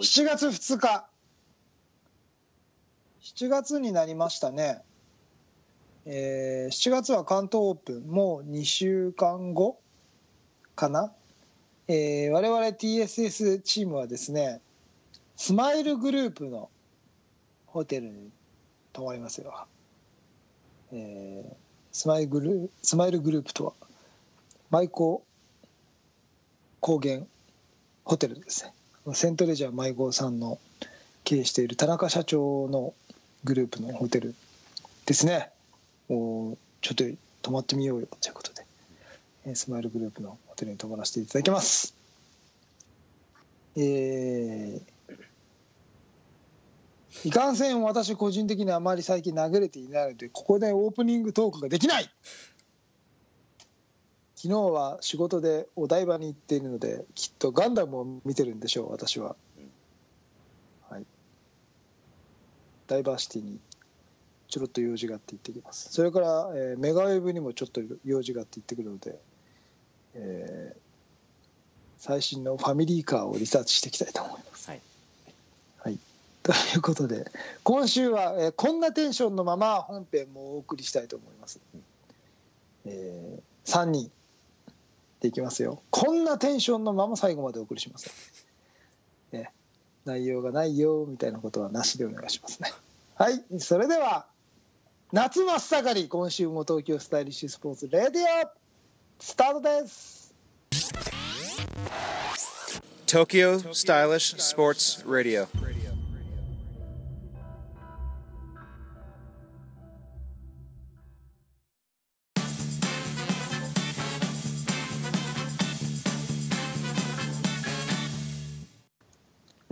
7月2日。7月になりましたね。えー、7月は関東オープン。もう2週間後かな、えー、我々 TSS チームはですねスマイルグループのホテルに泊まりますよ、えー、スマイグルスマイルグループとは舞子高原ホテルですね。セントレジャー舞妓さんの経営している田中社長のグループのホテルですね。もうちょっと泊まってみようよということで、えスマイルグループのホテルに泊まらせていただきます。えー、いかんせん私個人的にあまり最近投げれていないのでここでオープニングトークができない。昨日は仕事でお台場に行っているのできっとガンダムを見てるんでしょう私は、はい、ダイバーシティにちょろっと用事があって行ってきます。それから、えー、メガウェブにもちょっと用事があって行ってくるので、えー、最新のファミリーカーをリサーチしていきたいと思います、はい、はい、ということで今週は、えー、こんなテンションのまま本編もお送りしたいと思います、えー、3人でいきますよ。こんなテンションのまま最後までお送りします、ね、内容がないよみたいなことはなしでお願いしますね。はい。それでは夏真っ盛り今週も東京スタイリッシュスポーツレディオスタートです。Tokyo Stylish Sports Radio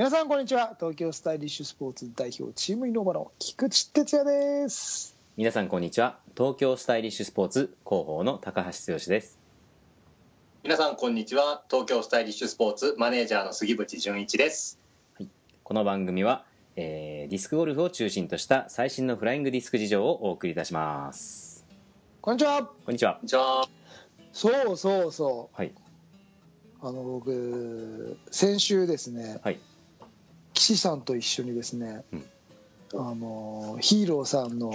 皆さんこんにちは。東京スタイリッシュスポーツ代表チームイノバの菊池哲也です。皆さんこんにちは。東京スタイリッシュスポーツ広報の高橋剛です。皆さんこんにちは。東京スタイリッシュスポーツマネージャーの杉渕純一です、はい、この番組は、えー、ディスクゴルフを中心とした最新のフライングディスク事情をお送りいたします。こんにちは。こんにちは。そうそうそう。はい。あの僕先週ですね、はい、岸さんと一緒にですね、うん、あのヒーローさんの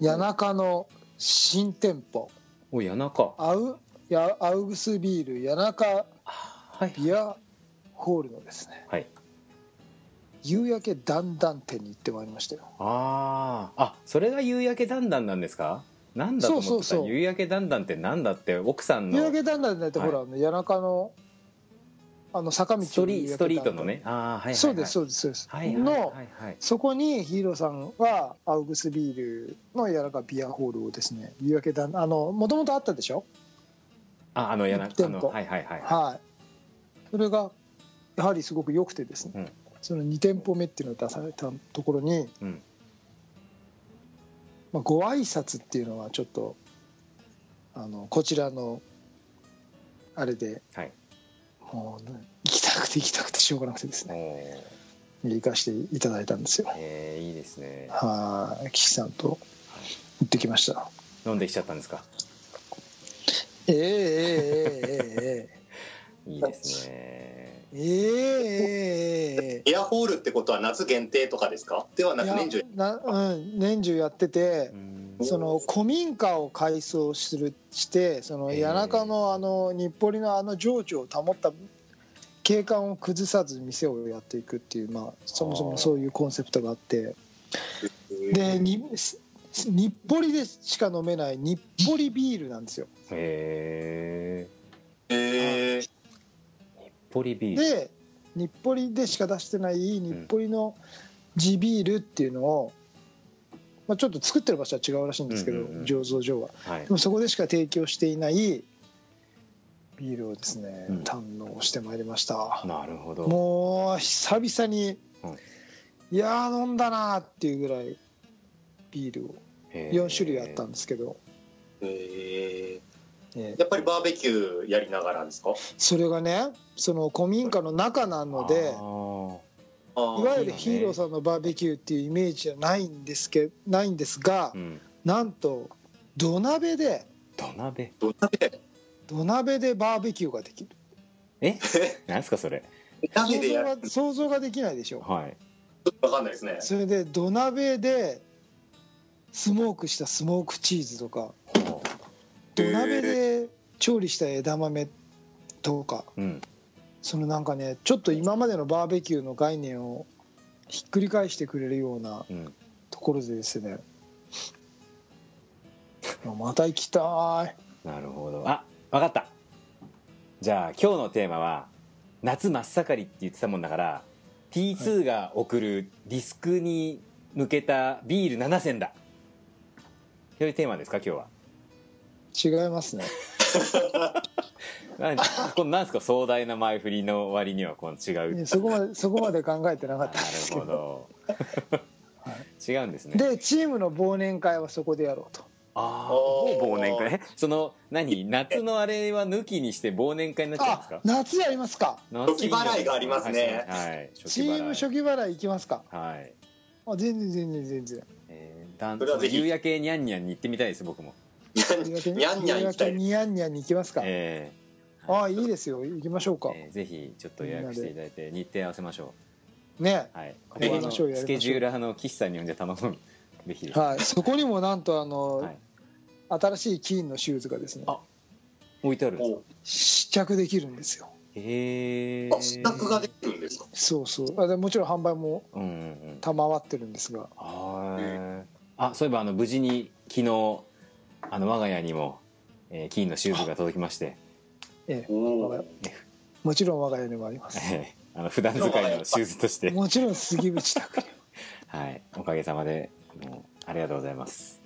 谷中の新店舗。お谷中。アウやアウグスビール谷中ビアホールのですね、はい、夕焼けだんだん店に行ってまいりましたよ。ああそれが夕焼けだんだんなんですか？なんだと思ってた？夕焼けだんだんってなんだって？奥さんの。夕焼けだんだんって、はい、ほら谷中のあの坂道ストリートのね。あ、はいはいはい、そうですそうですそうです、はいはいのそこにヒーローさんはアウグスビールの柔らかビアホールをですね夕焼けだあのもともとあったでしょ？ああのやな店舗はいはいはいはい。それがやはりすごく良くてですね、うん、その2店舗目っていうのを出されたところに、うん、まあ、ご挨拶っていうのはちょっとあのこちらのあれで、はいもう、ね、行きたくて行きたくてしょうがなくてですね。行かしていただいたんですよ。ええいいですね。はい。岸さんと行ってきました。飲んできちゃったんですか？ええええええ いいですね。ええエアホールってことは夏限定とかですか？ではなく年中。な、うん、年中やってて、うんその古民家を改装するしてその谷中のあの日暮里のあの情緒を保った景観を崩さず店をやっていくっていう、まあ、そもそもそういうコンセプトがあって。で日暮里でしか飲めない日暮里ビールなんですよ。へえ。日暮里ビール。で日暮里でしか出してない日暮里の地ビールっていうのをまあ、ちょっと作ってる場所は違うらしいんですけど、うんうんうん、醸造所は、はい、でもそこでしか提供していないビールをですね、うん、堪能してまいりました。なるほど。もう久々に、うん、いや飲んだなっていうぐらいビールを。4種類あったんですけど。へえやっぱりバーベキューやりながらですか？それがねその古民家の中なのでいわゆるヒーローさんのバーベキューっていうイメージじゃないんですけないんですが、うん、なんと土鍋で土鍋？土鍋土鍋でバーベキューができる。え？なんすかそれ？鍋想像が想像ができないでしょ。はい。ちょっとわかんないですね。それで土鍋でスモークしたスモークチーズとかほ土鍋で調理した枝豆とかううんそのなんかねちょっと今までのバーベキューの概念をひっくり返してくれるようなうん。ところでですね。また行きたい。なるほど。あわかった。じゃあ今日のテーマは夏真っ盛りって言ってたもんだから T2 が送るディスクに向けたビール7選だ。そういうテーマですか今日は？違いますね なんこのなんですか？壮大な前振りの割にはこの違う。そこまでそこまで考えてなかった。んなですけどるほど。違うんですね。でチームの忘年会はそこでやろうと。ああ忘年会？えその何？夏のあれは抜きにして忘年会になっちゃうんですあか夏やりますか。夏初期払いがありますね。はい初チーム期払い初期払い行きますか。はい。あ全然全然全然。えー、だんそれはぜひ。夕焼けにゃんにゃんに行ってみたいです僕もにゃんにゃん行きたい。にゃんにゃんに行きますか、えああい。いですよ。行きましょうか、ーえーぜひちょっと予約していただいて日程合わせましょね。うはい。こやこはあのスケジューラーの岸さんに呼んで頼む。べきですはい。そこにもなんとあの、はい。新しいキーンのシューズがですね。あ置いてあるんですか？お試着できるんですよ。へえ。あ、試作ができるんですか？そうそう。あでもちろん販売もうんうんうん。賜ってるんですが。はい。あそういえばあの無事に昨日あの我が家にも、えー、金のシューズが届きまして、ええお我が家。もちろん我が家にもあります。えーあの普段使いのシューズとして。もちろん杉淵拓也はい。おかげさまでもうありがとうございます。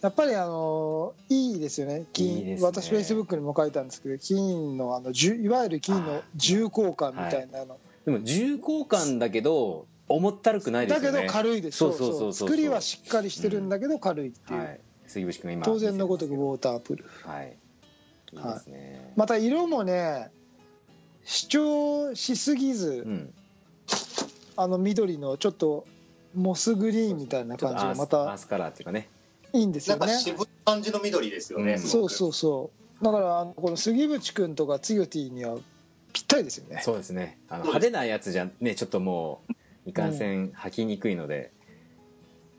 やっぱりあのいいですよね。金いいですね。私フェイスブックにも書いたんですけど金のあのいわゆる金の重厚感みたいなの、でも重厚感だけど重ったるくないですよね。だけど軽いです。そうそう。そうそう。作りはしっかりしてるんだけど軽いっていう、はい杉渕君今当然のごとくウ見ォータープル。フせてますはい。い。いですね、また色もね主張しすぎず、うん。あの緑のちょっとモスグリーンみたいな感じがまたスカラーっていうかね。いいんですなんよねか渋い感じの緑ですよね。うん。そうそうそう。だからあのこの杉渕君とかつよティにはぴったりですよね。そうですね。あの派手なやつじゃねちょっともういかんせん。履きにくいので、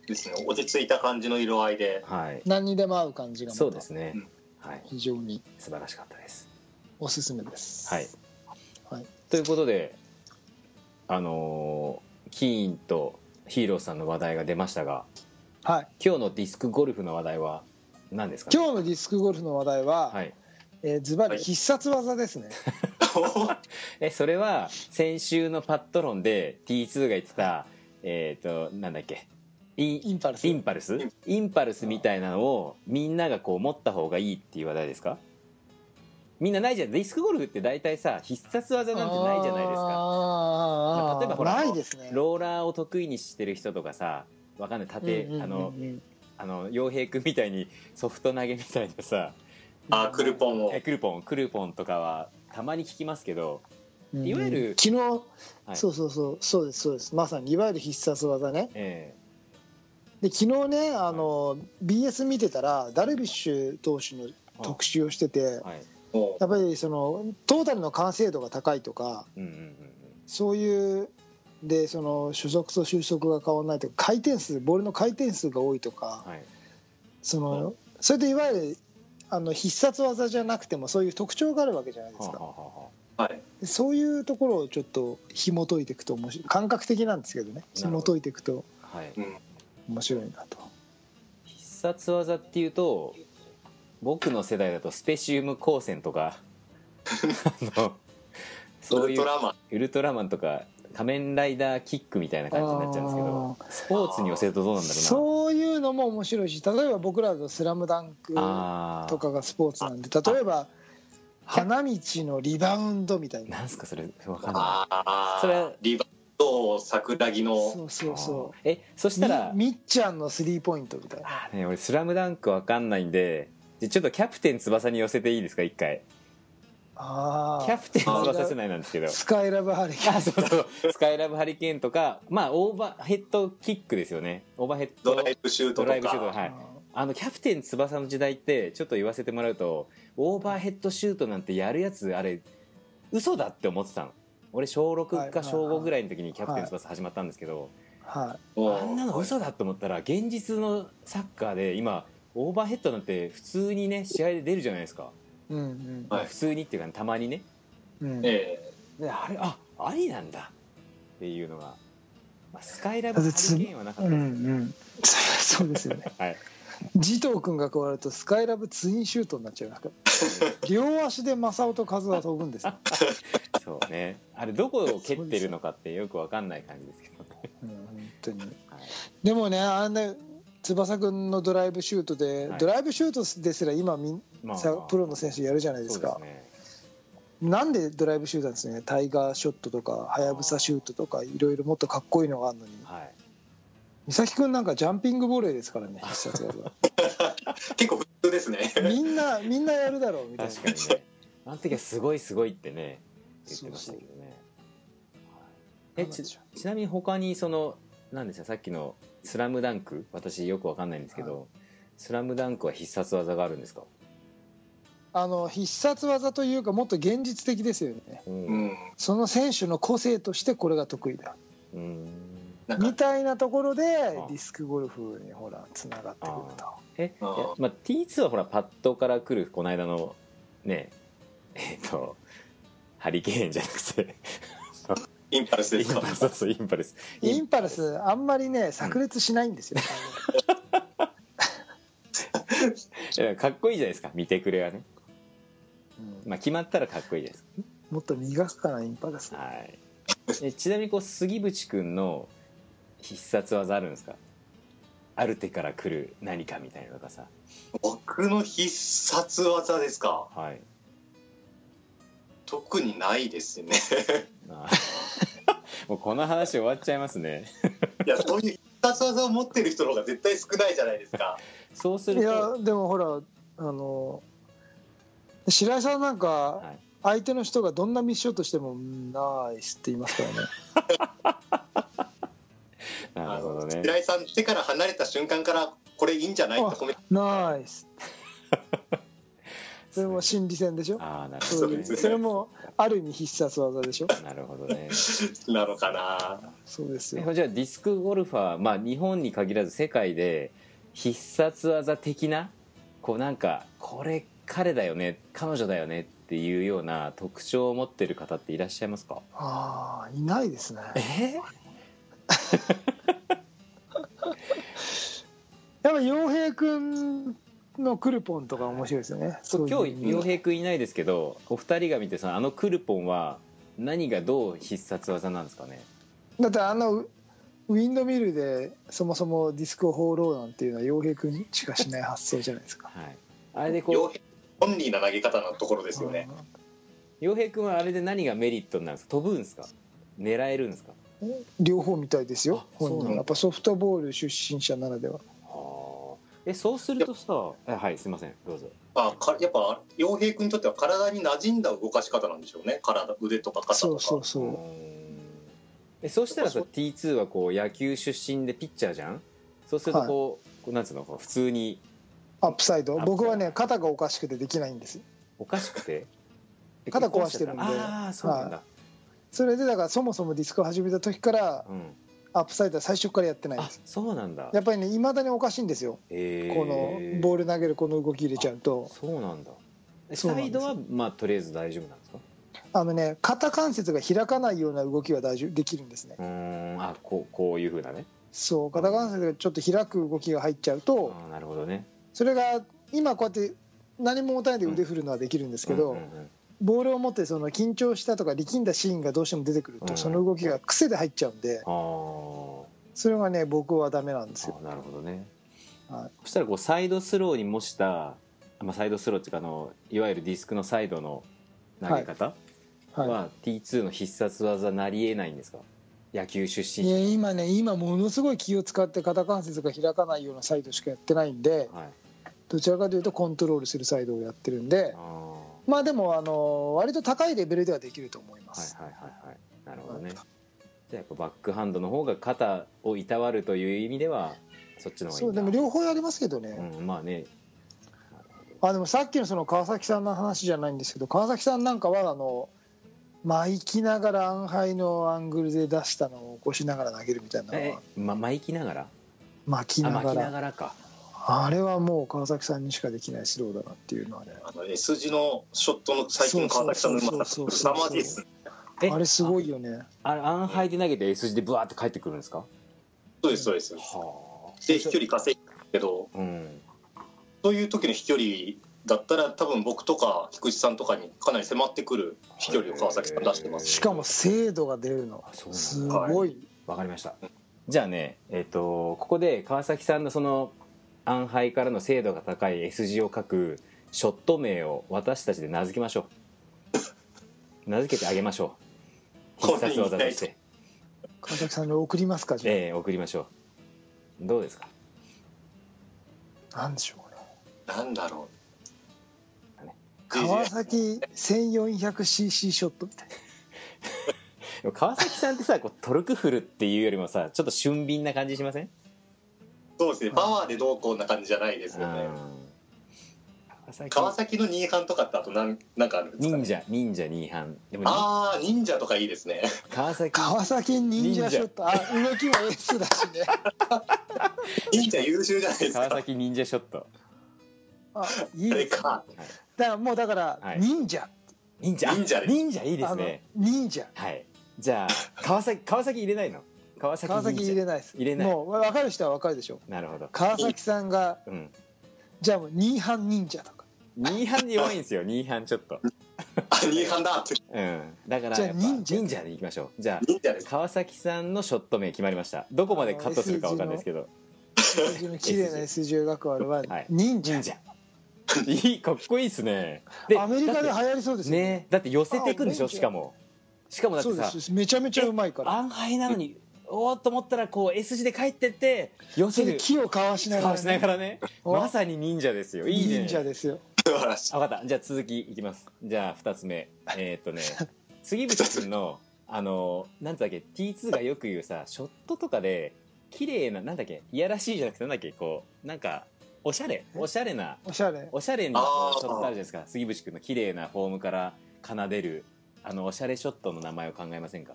ですね。落ち着いた感じの色合いで。はい。何にでも合う感じがそうですね、うん。はい。非常に。素晴らしかったです。おすすめです。はい、はい。ということであのーキーンとヒーローさんの話題が出ましたがはい。今日のディスクゴルフの話題は何ですか、ね、今日のディスクゴルフの話題は、はい。えーズバリ必殺技ですね、えそれは先週のパット論で T2 が言ってたえっ、となんだっけ？インパルス。インパルス？インパルスみたいなのをみんながこう持った方がいいっていう話題ですか？みんなないじゃん。ディスクゴルフって大体さ必殺技なんてないじゃないですか。あー。例えばほらね。ローラーを得意にしてる人とかさわかんない。縦、うんうんうんうん。あのあの洋平君みたいにソフト投げみたいなさあ、クルポンを。え。クルポン。クルポンとかはたまに聞きますけどうんいわゆる昨日、はい。そうそうそうそうですそうです。まさにいわゆる必殺技ね。えで昨日ねあの BS 見てたらダルビッシュ投手の特集をしててえはい。おやっぱりそのトータルの完成度が高いとかうんうんうんそういうでその初速と収束が変わらないとか回転数ボールの回転数が多いとかうんはい。そのそれでいわゆるあの必殺技じゃなくてもそういう特徴があるわけじゃないですか。はあはあ。はい。でそういうところをちょっと紐解いていくと面白い。感覚的なんですけどね。紐解いていくと。はい。うん。面白いなと。必殺技っていうと僕の世代だとスペシウム光線とかあのウそういうルトラマン。ウルトラマンとか仮面ライダーキックみたいな感じになっちゃうんですけどスポーツに寄せるとどうなんだろうな。そういうのも面白いし例えば僕らだと「スラムダンクあとかがスポーツなんで例えば花道のリバウンドみたいな。なんすかそれわかんない。それはリバウンド桜木の。そうそうそえそしたらうみみっちゃんのスリーポイントみたいな。ね俺「スラムダンクわかんないんで。じゃあちょっとキャプテン翼に寄せていいですか？一回。あキャプテン翼世代なんですけど。スカイラブハリケーン。あそうそう。スカイラブハリケーンとかまあオーバーヘッドキックですよね。オーバーヘッド。ドライブシュートとドライブシュートか。はい。あのキャプテン翼の時代ってちょっと言わせてもらうとオーバーヘッドシュートなんてやるやつあれ嘘だって思ってたの俺小6はいか小5ぐらいの時にキャプテン翼始まったんですけど、はあんなの嘘だと思ったら現実のサッカーで今オーバーヘッドなんて普通にね試合で出るじゃないですか、いうんうん。はい。普通にっていうかね、たまにね。うん。えであれあありなんだ。っていうのが、まあ、スカイラブハリケーンはなかっうんうたですけど、ん そうですよね。はい。慈瞳君が加わるとスカイラブツインシュートになっちゃいますから 両足で正雄と和は飛ぶんですよ、そうね。あれどこを蹴ってるのかってよくわかんない感じですけどね、うん、本当に。はい。でもねあんな翼君のドライブシュートで、はい。ドライブシュートですら今みんまあさプロの選手やるじゃないですか。ね。なんでドライブシュートなんですね？タイガーショットとかはやぶさシュートとかい。ろいろもっとかっこいいのがあるのに。はい。美咲君なんかジャンピングボレーですからね必殺技え結構普通ですね。みんなみんなやるだろうみたいな確かにね。あの時はすごいすごいってね言ってましたけどね。はい。えちちなみに他にその何でした？さっきの「スラムダンク？私よくわかんないんですけど「スラムダンクは必殺技があるんですか？あの必殺技というかもっと現実的ですよね。ううんん。その選手の個性としてこれが得意だ。うんみたいなところであディスクゴルフにほらつながってくると。えまあ、T2 はほらパッドから来るこの間のね えっ、とハリケーンじゃなくて。インパルスインですか？パルスそうそうインパルス。インパルスあんまりね炸裂しないんですよ、いやかっこいいじゃないですか見てくれはね、うん。まあ、決まったらかっこいいですもっと磨くかなインパルス。はい。えちなみにこう杉渕君の必殺技あるんですか？ある手から来る何かみたいなのがさ。僕の必殺技ですか？はい。特にないですね。もうこの話終わっちゃいますね。いやそういう必殺技を持ってる人の方が絶対少ないじゃないですか。いそうするとやでもほらあの白井さんなんかはい。相手の人がどんなミスショットしても「ナイス」って言いますからね なるほどね。平井さん手から離れた瞬間からこれいいんじゃない？って褒めて「ナイス」それも心理戦でしょ？ああなるほどね。それもある意味必殺技でしょ？なるほどね。なのかな。そうですよ。えじゃあディスクゴルファーまあ日本に限らず世界で必殺技的なこうなんかこれ彼だよね彼女だよねっていうような特徴を持ってる方っていらっしゃいますか？ああいないですね。え？やっぱ洋平君のクルポンとか面白いですよね。そう今日洋平君いないですけどお二人が見てさあのクルポンは何がどう必殺技なんですかね？だってあのウウィンドミルでそもそもディスクを放ろうなんていうのは洋平君しかしない発想じゃないですか。はい。あれでこう洋平オンリーな投げ方のところですよね。洋平君はあれで何がメリットになるんですか？飛ぶんですか？狙えるんですか？うん両方みたいですよあそうなんだ。本人やっぱソフトボール出身者ならでは。はあえそうするとさあはいすいません。どうぞ。あかやっぱ洋平君にとっては体に馴染んだ動かし方なんでしょうね。体腕とか肩そうとか。そうそうーん。えそうしたらさ T2 はこう野球出身でピッチャーじゃん？そうするとこう,、こうなんつうの？こう普通に。アップサイド。僕はね肩がおかしくてできないんです。よおかしくて？え肩壊してるんで。ああそうなんだ、それでだからそもそもディスクを始めた時からうんアップサイドは最初からやってないです。そうなんだ。やっぱりねいまだにおかしいんですよ。えこのボール投げるこの動き入れちゃうと。そうなんだ。サイドはまあとりあえず大丈夫なんですか？あのね肩関節が開かないような動きは大丈夫できるんですね。うーん。あこうこういうふうなね。そう肩関節がちょっと開く動きが入っちゃうとなるほどね。それが今こうやって何も持たないで腕振るのはできるんですけど、うんうんうんボールを持ってその緊張したとか力んだシーンがどうしても出てくると、うん。その動きが癖で入っちゃうんでそれがね僕はダメなんですよ。あなるほどね、はい。そしたらこうサイドスローに模した、まあ、サイドスローっていうかあのいわゆるディスクのサイドの投げ方は、は T2 の必殺技なりえないんですか？野球出い、身いや今ね今ものすごい気を使って肩関節が開かないようなサイドしかやってないんではい。どちらかというとコントロールするサイドをやってるんであまあでもあの割と高いレベルではできると思います、いはいはいはい。なるほどね。じゃあやっぱバックハンドの方が肩をいたわるという意味ではそっちの方がいいそうでも両方やりますけどね、うんまあね。あでもさっきのその川崎さんの話じゃないんですけど川崎さんなんかはあの巻きながらアンハイのアングルで出したのを起こしながら投げるみたいなのえはま巻きながら？巻きあ巻きなながら。がらかあれはもう川崎さんにしかできないスローだなっていうのはね。あの S 字のショットの最近の川崎さんのうまさそうそうそうそう。凄まじいですねえあれすごいよね。あれアンハイで投げて S 字でブワーって帰ってくるんですか？そうですそうです。はで飛距離稼いだけどあうん。そういう時の飛距離だったら多分僕とか菊池さんとかにかなり迫ってくる飛距離を川崎さん出してます。しかも精度が出るの。あそうなんだ。すごい。わかりました。じゃあねえっ、とここで川崎さんのそのアンハイからの精度が高い S 字を書くショット名を私たちで名付けましょう。名付けてあげましょう。必殺技として。川崎さんに送りますかじゃええ送りましょう。どうですか？あなんでしょうね。なんだろ川崎 1400cc ショットみたい でも川崎さんってさこうトルクフルっていうよりもさちょっと俊敏な感じしません？うそうですね。パワーでどうこうな感じじゃないですよね。うん。川崎。の2班とかってあとなんなんかあるんですか、ね、忍者忍者2班でもああ忍者とかいいですね。川崎。川崎忍者ショット。あ動きもエースだしね。忍者優秀じゃないですか。川崎忍者ショット。あいいですか。だからもうだからはい。忍者、忍者。忍者いいですね。忍者。はい。じゃあ川崎川崎入れないの？川崎川崎入れいないです。入れない。もう分かる人は分かるでしょ。なるほど。川崎さんがうん。じゃあもう2班忍者とか。2班に弱いんですよ。2班ちょっと。あ2班だって。うん。だからじゃあやっぱ忍者。忍者でいきましょう。じゃあ川崎さんのショット名決まりました。どこまでカットするかわかんないですけど。S 字の綺麗な S 字を描くあれははい。忍者、忍者。いいかっこいいっすね。でアメリカで流だっ行りそうですてよね。だって寄せていくんでしょ？しかも。しかもだっそてさめちゃめちゃうまいから。アンハイなのにおーっと思ったらこう S 字で帰ってって寄せる。それで木をかわしながら、かわしながらね。おまさに忍者ですよ。いいね。忍者ですよ。素晴らしい。あ分かった。じゃあ続きいきます。じゃあ2つ目。えーっとね 杉渕君のあのなんだっけ？T2 がよく言うさショットとかで綺麗ななんだっけ？いやらしいじゃなくてなんだっけ？こうなんかおしゃれ。おしゃれなおしゃれ。おしゃれにこあー。うショットあるじゃないですか。杉渕君の綺麗なフォームから奏でるあのおしゃれショットの名前を考えませんか？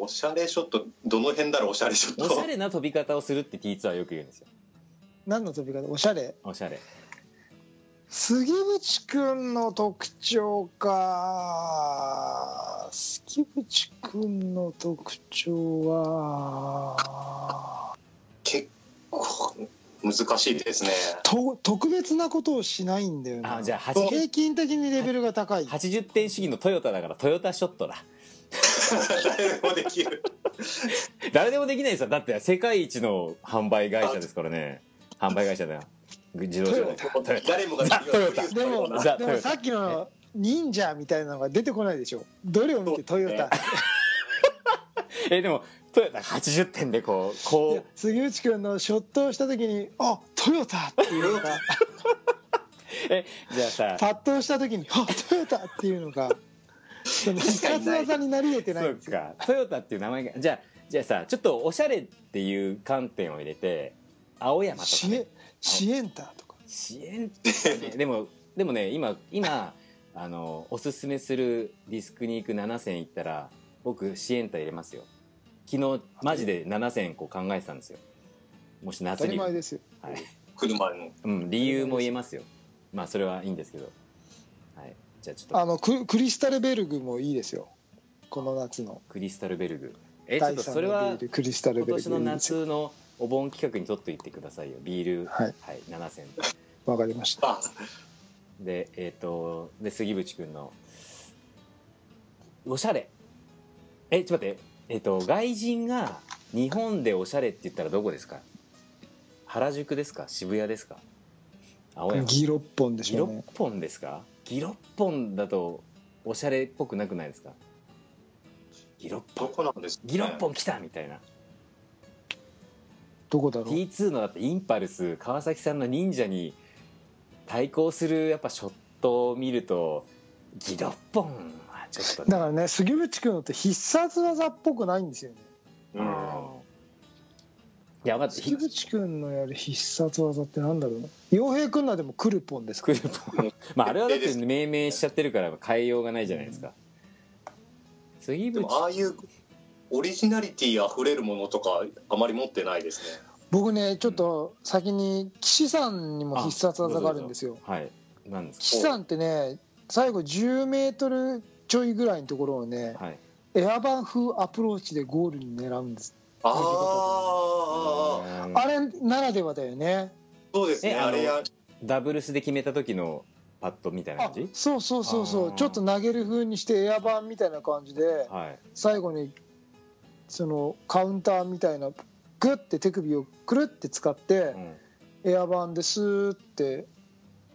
おしゃれショットどの辺だろうおしゃれショット。おしゃれな飛び方をするって T2 はよく言うんですよ。何の飛び方？おしゃれ。おしゃれ。杉渕君の特徴か。杉渕君の特徴は結構難しいですね。と特別なことをしないんだよねあじゃあ80平均的にレベルが高い。80点主義のトヨタだからトヨタショットだ誰でもできる誰でもできないですよだって世界一の販売会社ですからね。販売会社だよ。自動車で。誰もがザトヨタでもでもさっきの忍者みたいなのが出てこないでしょ？どれを見てトヨタ、えでもトヨタ80点でこういこや杉内君のショットをした時に「あトヨタ!」っていうのが。う えじゃあさ。パッとした時に「あトヨタ!」っていうのがその必殺技になり得てないそうか。トヨタっていう名前がじゃあじゃあさちょっとおしゃれっていう観点を入れて青山とか、ね。シエ、シエンタとか。支援ってね。でもでもね今今あのおすすめするディスクに行く7選行ったら僕シエンタ入れますよ。昨日マジで7選こう考えてたんですよ。もし当夏に、はいたり前ですよ。車の。うん、理由も言えますよ。まあそれはいいんですけど。はいじゃあちょっと。あのククリスタルベルグもいいですよ。この夏の。クリスタルベルグ。えちょっ第3とそれはクリスタルベル今年の夏のお盆企画に取っといてくださいよ。ビール。はい。はい、7選わかりました。あでえっ、とで杉渕君の。おしゃれ。えちょっと待って。えっ、と外人が日本でおしゃれって言ったらどこですか？原宿ですか？渋谷ですか？青山。ギロッポンでしギロッょうねポンですか？ギロッポンだとおしゃれっぽくなくないですか？ギロッポどンこなんですかね？ギロッポン来たみたいな。どこだろう？T2 のだってインパルス川崎さんの忍者に対抗するやっぱショットを見るとギロッポンはちょっとね。だからね杉渕君のって必殺技っぽくないんですよね。うんいや分かった。杉淵君のやる必殺技ってなんだろう？な洋平君のはでもクルポンですか？クルポン。まああれはだって命名しちゃってるから変えようがないじゃないですか。杉で淵もああいうオリジナリティあふれるものとかあまり持ってないですね。僕ねちょっと先に岸さんにも必殺技があるんですよ。はい。なんです岸さんってね最後10メートルちょいぐらいのところをねかはい。エアバン風アプローチでゴールに狙うんですああれならではだよね。そうですねえあれや。ダブルスで決めた時のパットみたいなあ感じ？そうそうそうそう。ちょっと投げる風にしてエアバンみたいな感じではい。最後にそのカウンターみたいなグッて手首をくるって使ってうん。エアバンでスーって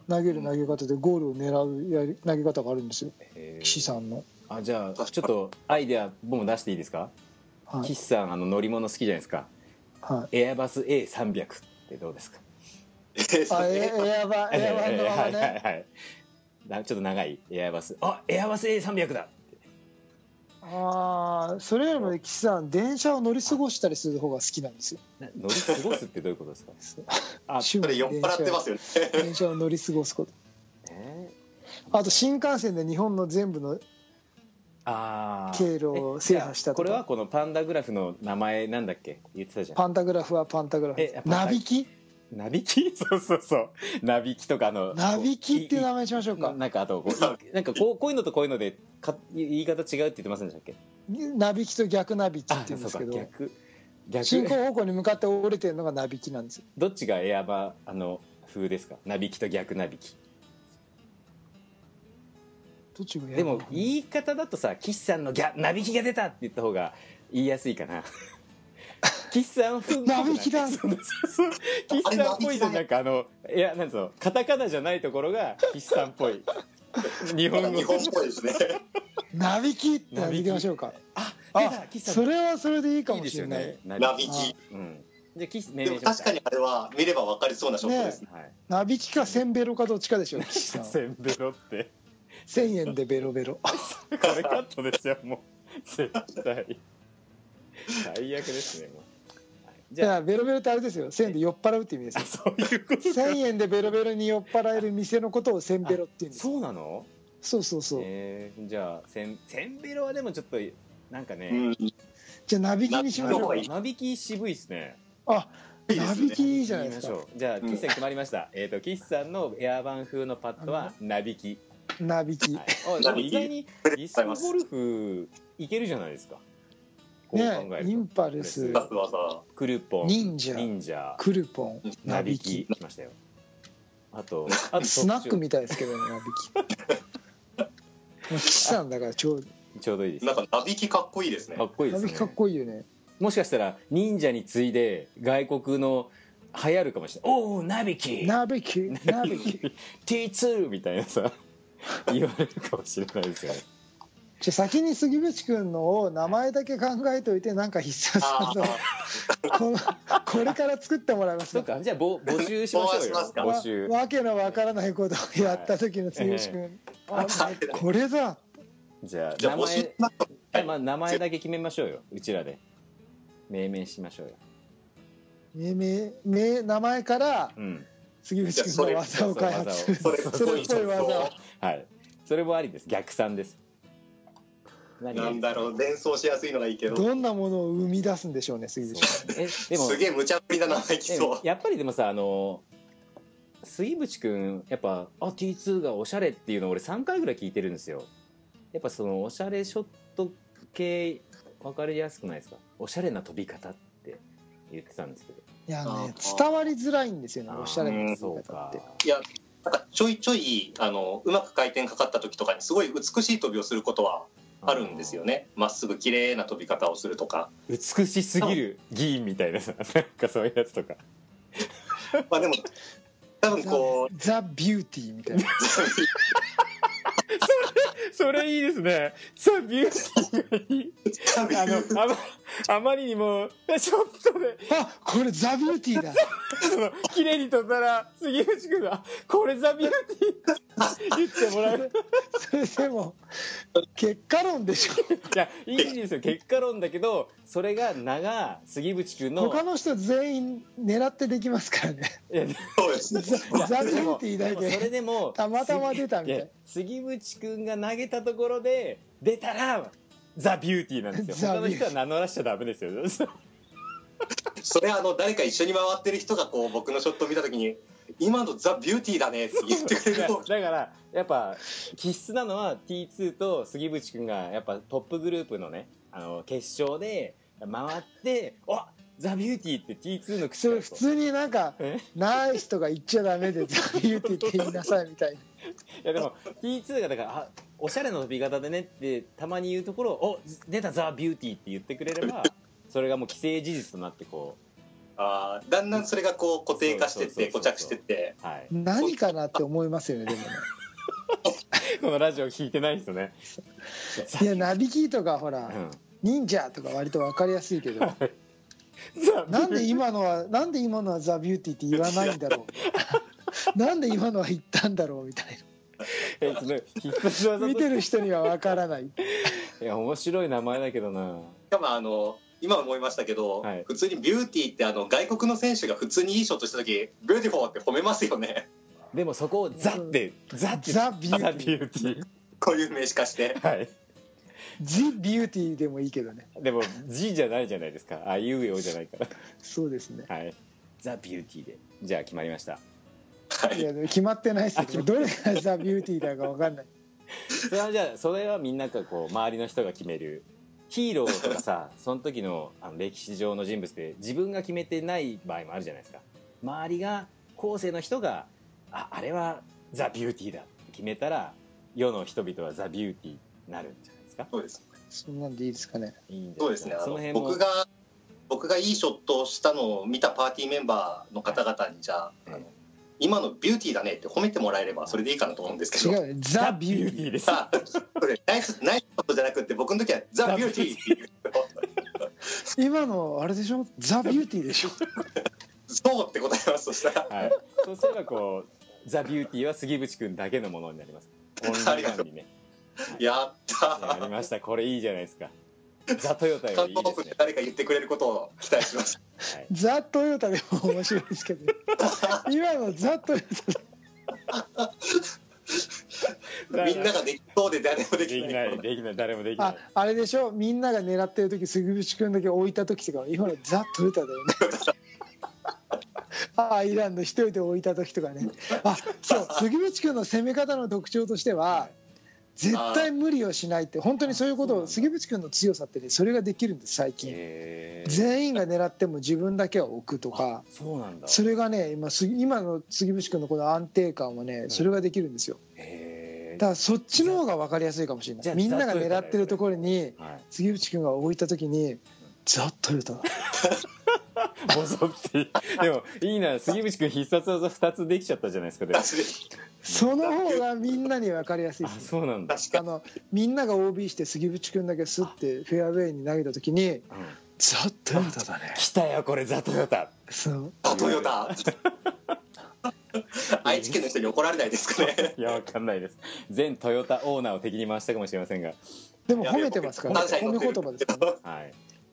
投げる投げ方でゴールを狙うやり投げ方があるんですよ。岸さんの、あじゃあちょっとアイデア僕も出していいですか？はい岸さんあの乗り物好きじゃないですか。はエアバス A300 ってどうですか？あエ エアバンエアバンのままはいはいねはい。なちょっと長い。エアバス。あエアバス A300 だ。ああそれよりも岸さん電車を乗り過ごしたりする方が好きなんですよ。な乗り過ごすってどういうことですか？あそれ酔っ払ってますよね。電車を 乗り過ごすこと。えあと新幹線で日本の全部の経路を制覇したとこれはこのパンダグラフの名前なんだっけ？言ってたじゃん。パンタグラフはパンタグラフ。ナビキ？ナビキ？そうそうそう。ナビキとかあの ナビキっていう名前にしましょうなかなんかあとこう。なんかこうこういうのとこういうのでか言い方違うって言ってませんでしたっけ？ナビキと逆ナビキって言うんですけど。逆逆。進行方向に向かって折れてるのがナビキなんですよ。どっちがエアバあの風ですか？ナビキと逆ナビキでも言い方だとさ岸さんの逆ナビキが出たって言った方が言いやすいかな。岸さん風ない？ナビキだ。そうそうそう。岸さんっぽいじゃんなんかあのいやなんつうの？カタカナじゃないところが岸さんっぽい。日本語。日本っぽいですね。ナビキって名付けましょうか。あ出あた岸さん。それはそれでいいかもしれない。ねナビキうん。でも確かにあれは見れば分かりそうなショットですね。はいナビキかセンベロかどっちかでしょう岸さんセンベロって1000円でベロベロ。これカットですよもう。絶対。最悪ですねもう、はい。じゃあ。ベロベロってあれですよ。1000円で酔っ払うって意味ですよ。そういうことか。1000円でベロベロに酔っ払える店のことをセンベロって言うんですよ。そうなの？そうそうそう。えー、じゃあセンセンベロはでもちょっとなんかね、うん。じゃあナビキにしましょうか。ナビキナビキ渋いっすね。あいいですねナビキいいじゃないですか。ましょう。じゃあ岸さん決まりました、えっ、と岸さんのエアバン風のパッドはナビキ、ナビキ。はい、意外にディスクゴルフいけるじゃないですか。ねインパルス。クルポン忍者。忍者。クルポン。ナビナビキ。キ来ましたよ。あと あとスナックみみたいですけどねナビキ。岸さんだからちょうちょうどいいです。なんかナビキかっこいいですね。かっこいいですね。ナビキかっこいいよね。もしかしたら忍者に次いで外国の流行るかもしれない。おおナビキ。ナビキ。ナビキ。T2 みたいなさ言われるかもしれないですよね。じゃあ先に杉渕君のを名前だけ考えておいてなんか必殺あ技をこのこれから作ってもらいます。そうか。じゃあぼ募集しましょうよ。募集わわけのわからないことをやった時の杉内君、あこれだ。じゃあ名前しまあ、名前だけ決めましょうよ。うちらで。命名しましょうよ。命名名名前からうん。杉内君の技を開発する。それそれっぽい技をはい。それもありです。逆算です。ないんだろう。連想しやすいのがいいけど。どんなものを生み出すんでしょうね杉内君そうえでもすげえ無茶ぶりな名前きでそうもやっぱりでもさあの杉渕君やっぱあ T2 がおしゃれっていうのを俺3回ぐらい聞いてるんですよ。やっぱそのおしゃれショット系分かりやすくないですか？おしゃれな飛び方って言ってたんですけど。いやね伝わりづらいんですよねおしゃれな飛び方って。いやなんかちょいちょいあのうまく回転かかった時とかにすごい美しい飛びをすることはあるんですよね。まっすぐ綺麗な飛び方をするとか。美しすぎる議員みたいなさなんかそういうやつとか。まあでも多分こう。ザ・ビューティーみたいな そそれいいですね。ザ・ビューティーがいい。あのあまあまりにもちょっとであこれザ・ビューティーだ。その綺麗に撮ったら杉内君が「これザ・ビューティー」言ってもらえる？それでも結果論でしょ。いやいいんですよ。結果論だけどそれが名が杉内君の他の人全員狙ってできますからね。いやそうですザ・ザビューティーだでもそれけ。でもたまたま出たみたい。や杉内君が投げたところで出たらザ・ビューティーなんですよ。ザ他の人は名乗らしちゃダメですよ。それあの誰か一緒に回ってる人がこう僕のショットを見た時に「今のザ・ビューティーだね」って言ってくれると。だからやっぱ気質なのは T2 と杉内君がやっぱトップグループのねあの決勝で回って「あザ・ビューティー」って T2 の口普通になんかえ？ナイスとか言っちゃダメでザ・ビューティーっ て言いなさいみたいな。いやでも T2 がだからあおしゃれな飛び方でねってたまに言うところを「お出たザ・ビューティー」って言ってくれればそれがもう既成事実となってこあーだんだんそれがこう固定化してって固着してって。うはい。何かなって思いますよねでもね。このラジオ聞いてないですよね。いやナビキとかほらうん。忍者とか割と分かりやすいけど。ザなんで今のはなんで今のはザ・ビューティーって言わないんだろう。なんで今のは言ったんだろうみたいえその必殺技とな見てる人には分からない。いや面白い名前だけどな。しかもあの今思いましたけど、はい。普通にビューティーってあの外国の選手が普通にいいショットした時「beautiful」って褒めますよね。でもそこをザってザってザビューティーザビューティー。こういう名詞化して。はい。ジ・ビューティーでもいいけどね。でもジじゃないじゃないですか。あいうえおじゃないから。そうですね。はい。ザ・ビューティーで。じゃあ決まりました。い。やでも決まってないですよ。どれがザ・ビューティーだか分かんない。それはじゃあそれはみんながこう周りの人が決めるヒーローとかさ その時のあの歴史上の人物で自分が決めてない場合もあるじゃないですか。周りが後世の人がああれはザ・ビューティーだって決めたら世の人々はザ・ビューティーになるんじゃないですか。そうです。そんなんでいいですかね。いいんじゃないそうですね。あのその辺も。僕が僕がいいショットをしたのを見たパーティーメンバーの方々にじゃあ,、ええ。あの今のビューティーだねって褒めてもらえればそれでいいかなと思うんですけど。違うねザ・ビューティーーです。さあこれナイスナイスショットじゃなくて僕の時はザ・ビューティー。今のあれでしょ？ザ・ビューティーでしょ？そうって答えます。そしたら。はい、そうすればこうザ・ビューティーは杉淵君だけのものになります。オンラインにね。やったやりました。これいいじゃないですか。ザ・トヨタよ感りいいですね。誰か言ってくれることを期待します。はい。ザ・トヨタでも面白いですけど、ね、今のザ・トヨタ みんなができそうで誰もでできなきないいできない。誰もできない。ああれでしょ？みんなが狙ってる時杉渕君だけ置いた時とか今のザ・トヨタだよね。アイランド一人で置いた時とかね。あそう杉渕君の攻め方の特徴としては絶対無理をしないって本当にそういうことを杉渕君の強さってねそれができるんです最近。全員が狙っても自分だけは置くとかそうなんだ。それがね今す今の杉渕君のこの安定感はねそれができるんですよ。へだからそっちの方が分かりやすいかもしれない。みんなが狙ってるところに杉内君が置いた時にザ・トヨタ ボソって。でもいいな。杉淵君必殺技2つできちゃったじゃないですかでも。その方がみんなに分かりやすいあですそうなんだ、確かに。あのみんなが OB して杉内君だけスッてフェアウェイに投げた時にうん、ザ・トヨタだね。来たよこれザ・トヨタ。そう。あトヨタ。愛知県の人に怒られないですかね。いやわかんないです。全トヨタオーナーを敵に回したかもしれませんが。でも褒めてますから、ね、褒め言葉ですからね。はい。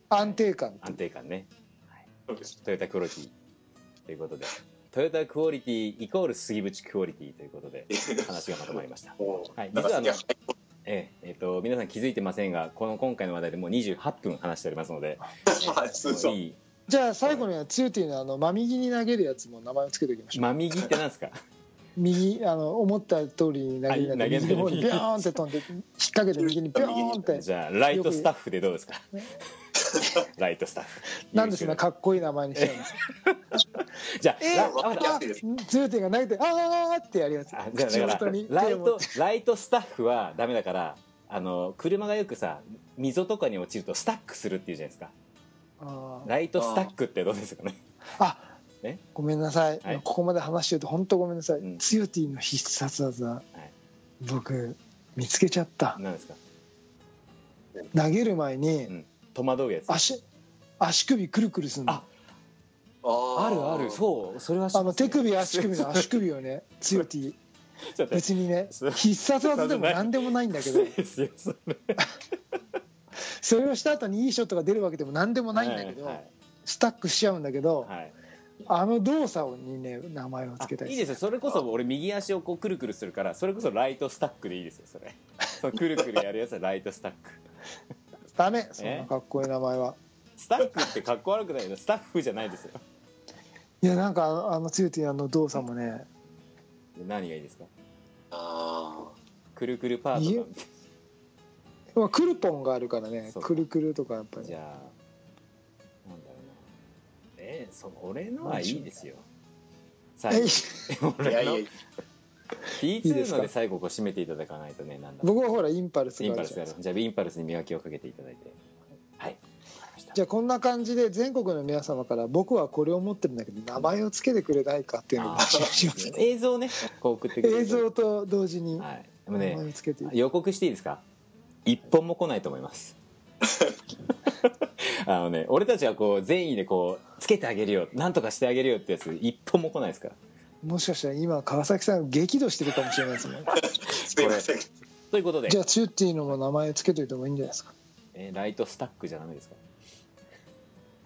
安定感安定感ねそうです。トヨタクオリティということで。トヨタクオリティイコール杉淵クオリティということで話がまとまりました。はい。実はあのえええっと皆さん気づいてませんがこの今回の話題でもう28分話しておりますので、はいえそうそう。もういい。じゃあ最後にはツーティーのあの真右に投げるやつも名前をつけておきましょう。真右ってなんですか？右あの思った通りに投げにない投げ右の方にビョーンって飛んで引っ掛けて右にビョーンって。じゃあライトスタッフでどうですか？ライトスタッフ。なんでそんなかっこいい名前にしちゃうんですか じゃあ、えーティーが投げてあーってやるやつあじゃあだライトライトスタッフはダメだからあの車がよくさ溝とかに落ちるとスタックするっていうじゃないですか。ライトスタックってどうですかね？あね。ごめんなさい、はい。ここまで話してると本当ごめんなさい、うん。ツーティーの必殺技、い。僕見つけちゃった。何ですか？投げる前にうん。戸惑うやつ。足足首くるくるするの。あ。ああるある。そう。それは知ってあの手首足首の 足首をね強ティ別にね必殺技でも何でもないんだけど。それをした後にいいショットが出るわけでも何でもないんだけど、はい。スタックしちゃうんだけど、はいあの動作にね名前をあ付けたいいいですよ。それこそ俺右足をこうくるくるするからそれこそライトスタックでいいですよそれ。そのくるくるやるやつはライトスタック。ダメそんなかっこいい名前はスタックってかっこ悪くないよスタッフじゃないですよ。いやなんかあのあの強ティあの動作もね。で何がいいですか？あくるくるパートナーみたいまあクルポンがあるからね。くるくるとかやっぱり。なじゃあえー、そ俺のはいいです。よ。最え後俺の？やいや。T2 いいですか？ので最後こう締めていただかないとねなんだ。僕はほらインパルスインがあるじゃないですか。パルスやろう。じゃあインパルスに磨きをかけていただいて。はい。じゃあこんな感じで全国の皆様から僕はこれを持ってるんだけど名前を付けてくれないかっていうのをあ募集しますー映像ね。こう送ってくれ映像と同時にはい。でも名前ねを付けて。予告していいですか？一本も来ないと思います あのね俺たちはこう善意でこうつけてあげるよなんとかしてあげるよってやつ一本も来ないですか？らもしかしたら今川崎さん激怒してるかもしれないですね すいません。ということで。じゃあチュッティのも名前付けといた方がいいんじゃないですか？えーライトスタックじゃダメですか？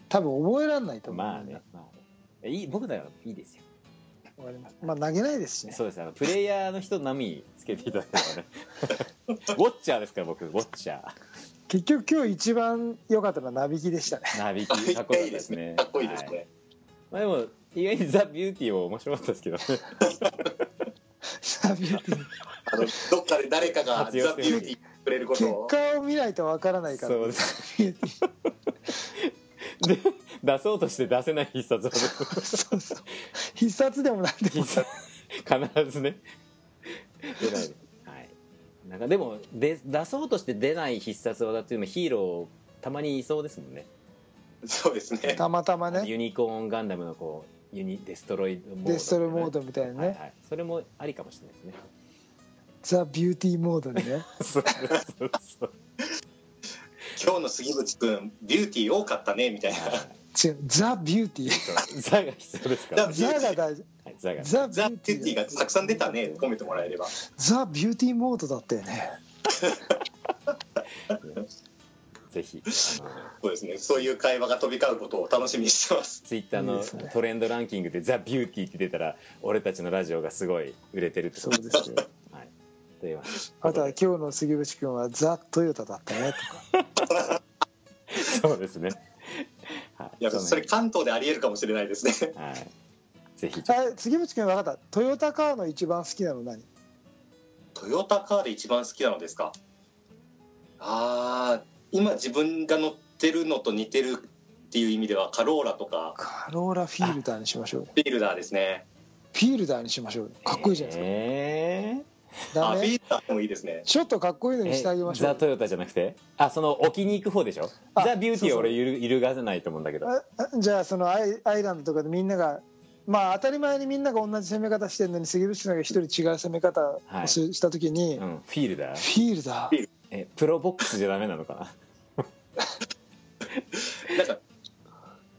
多分覚えられないと思うまあねまあね。えいい僕ならいいですよ。わかります。まあ投げないですしね。そうです。あのプレイヤーの人並みにつけていただければね。ウォッチャーですから僕。ウォッチャー結局今日一番良かったのはナビキでしたね。ナビキかっこよかったですね。かっこいいですはねまあ、でも意外にザ・ビューティーも面白かったですけどね。ナビキあのどっかで誰かがザ・ビューティーくれること結を果を見ないとわからないから。そうです。で出そうとして出せない必殺技。そうそう。必殺でもなんでも必殺必ずね。出ないなんかでもで出そうとして出ない必殺技っていうのもヒーローたまにいそうですもんね。そうですね。たまたまね。ユニコーンガンダムのこうユニデストロイドモード、デストロイモードみたいなね、はいはい、それもありかもしれないですね。ザ・ビューティーモードでね。そうそうそう今日の杉口くんビューティー多かったねみたいな。違うザ・ビューティー。ザが必要ですかザが大事はい、ザがザ・ビザ・ューティビューティーーがたくさん出たね。褒めてもらえれば。ザ・ビューティーモードだったよね。ぜひそうですね。そういう会話が飛び交うことを楽しみにしてます。ツイッターのトレンドランキングで「ザ・ビューティー」って出たら俺たちのラジオがすごい売れてるってそことうですよ。はい、というあとは今日の杉渕君はザ・トヨタだったねとか。そうですね、はい、いやのそれ関東でありえるかもしれないですね。はいぜひ。杉渕君分かった？トヨタカーの一番好きなの何？トヨタカーで一番好きなのですか？あー今自分が乗ってるのと似てるっていう意味ではカローラとか。カローラフィールダーにしましょう。よフィールダーですね。フィールダーにしましょう。よかっこいいじゃないですか、えダメ？あフィールダーでもいいですね。ちょっとかっこいいのーにしてあげましょう。ザ・トヨタじゃなくて？あその置きに行く方でしょ？あザ・ビューティーは俺揺るがせないと思うんだけど。じゃあそのアイアイランドとかでみんながまあ当たり前にみんなが同じ攻め方してるのに杉渕さんが一人違う攻め方をはい。し,、た時に、うん。フィールダー？フィールダー。えプロボックスじゃダメなのかな？なんか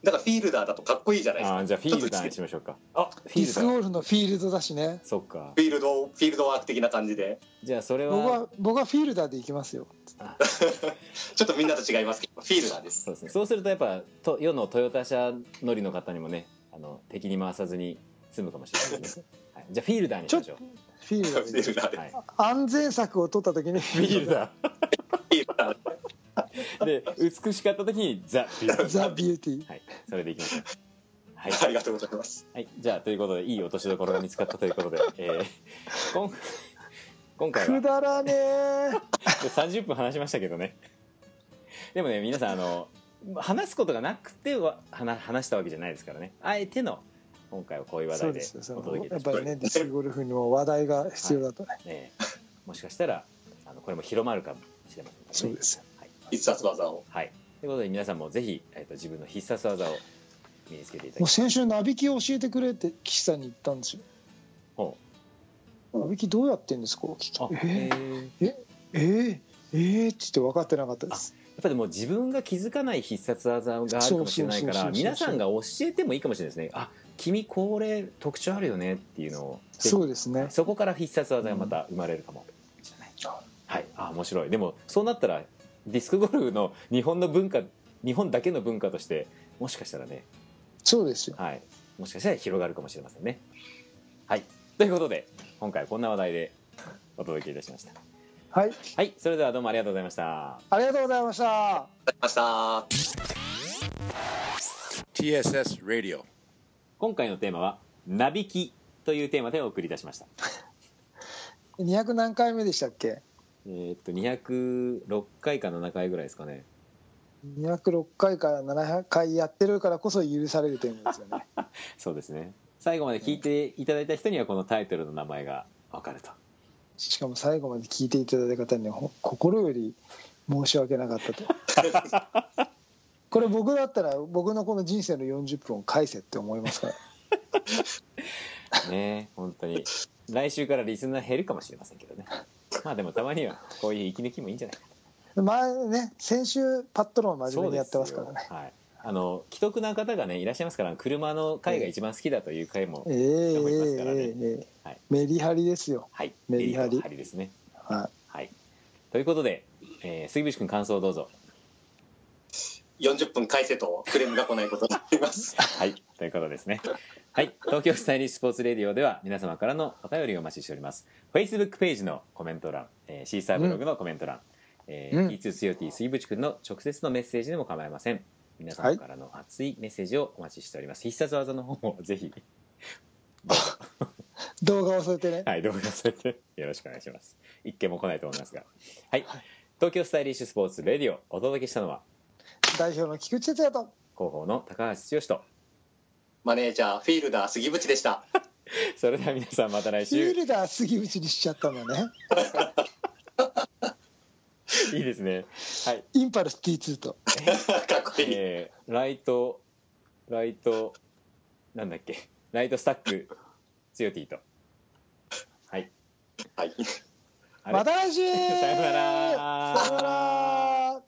なんかフィールダーだとかっこいいじゃないですか。あーじゃあフィールダーにしましょうか。あフィールダー。ディスクゴールのフィールドだしね。そっか。フィールドフィールドワーク的な感じで。じゃあそれ僕はは僕はフィールダーで行きますよ。あ。ちょっとみんなと違いますけどフィールダーです。そうですね。そうするとやっぱと世のトヨタ車乗りの方にもねあの敵に回さずに済むかもしれないで。すね、はい、じゃあフィールダーにしましょう。フィールダフーでィールダーで。はい、安全策を取った時に。フフィールダー。で美しかった時にザ・フィールダー。ザ・ビューティー。はい。それでいきましょう。はい、ありがとうございます。はい、じゃあということでいい落としどころが見つかったということで、えー、今今回は。くだらねえ30分話しましたけどね。でもね皆さんあの話すことがなくては話話したわけじゃないですからね。あえての今回はこういう話そう題でお届けいやっぱりねディスクゴルフにも話題が必要だと。ね、ねもしかしたらあのこれも広まるかもしれませんね。そうです。よはい、必殺技を。はい、ということで皆さんもぜひ、えー、と自分の必殺技を身につけていただきもう先週ナビキを教えてくれって岸さんに言ったんですよ。ほ阿部木どうやってんですか？あえへー。ー、ええー、えー、って言って分かってなかったです。やっぱりもう自分が気づかない必殺技があるかもしれないから皆さんが教えてもいいかもしれないですね。あ君これ特徴あるよねっていうのをそうですね。そこから必殺技がまた生まれるかも。しれない、はい。あ面白い。でもそうなったらディスクゴルフの日本の文化日本だけの文化としてもしかしたらね。そうですよ。はい。もしかしたら広がるかもしれませんね。はい。ということで今回はこんな話題でお届けいたしましたはい。はいそれではどうもありがとうございました。ありがとうございました。ありがとうございました。TSS Radio. 今回のテーマは「なびき」というテーマでお送りいたしました。200何回目でしたっけ？えーっと206回か7回ぐらいですかね。206回から700回やってるからこそ許されるテーマですよね。そうですね。最後まで聞いていただいた人にはこのタイトルの名前が分かるとしかも最後まで聞いていただいた方にはほ心より申し訳なかったと。これ僕だったら僕のこの人生の40分を返せって思いますから。ね本当に。来週からリスナー減るかもしれませんけどね。まあでもたまにはこういう息抜きもいいんじゃないか前ね先週パットロン真面目にやってますからね。はいあの既得な方がねいらっしゃいますから車の回が一番好きだという回も、えええ人もいますからね。えええはい。メリハリですよ。はい。メリハリ。メハリですね。ははい。ということで、えー杉渕君感想をどうぞ。40分返せとクレームが来ないことになります。はい、ということですね。はい、東京スタイリッシュスポーツレディオでは皆様からのお便りをお待ちしております。Facebook ページのコメント欄、えーシーサーブログのコメント欄、えうん。ー、T2COT 杉渕くんの直接のメッセージでも構いません。皆様からの熱いメッセージをお待ちしております。必殺技の方もぜひ、動画を添えてねはい、動画添えてよろしくお願いします。一件も来ないと思いますが。はい、東京スタイリッシュスポーツレディオお届けしたのは、代表の菊池哲也と広報の高橋剛と、マネージャー、フィールダー、杉渕でした。それでは皆さんまた来週フィー。ルダー杉内にしちゃったのね いいですね。はい。インパルス T2 と かっこいい。えー、ライト、ライト、なんだっけ、ライトスタック、ツヨティと。はい。はい。また来週 さようならさようなら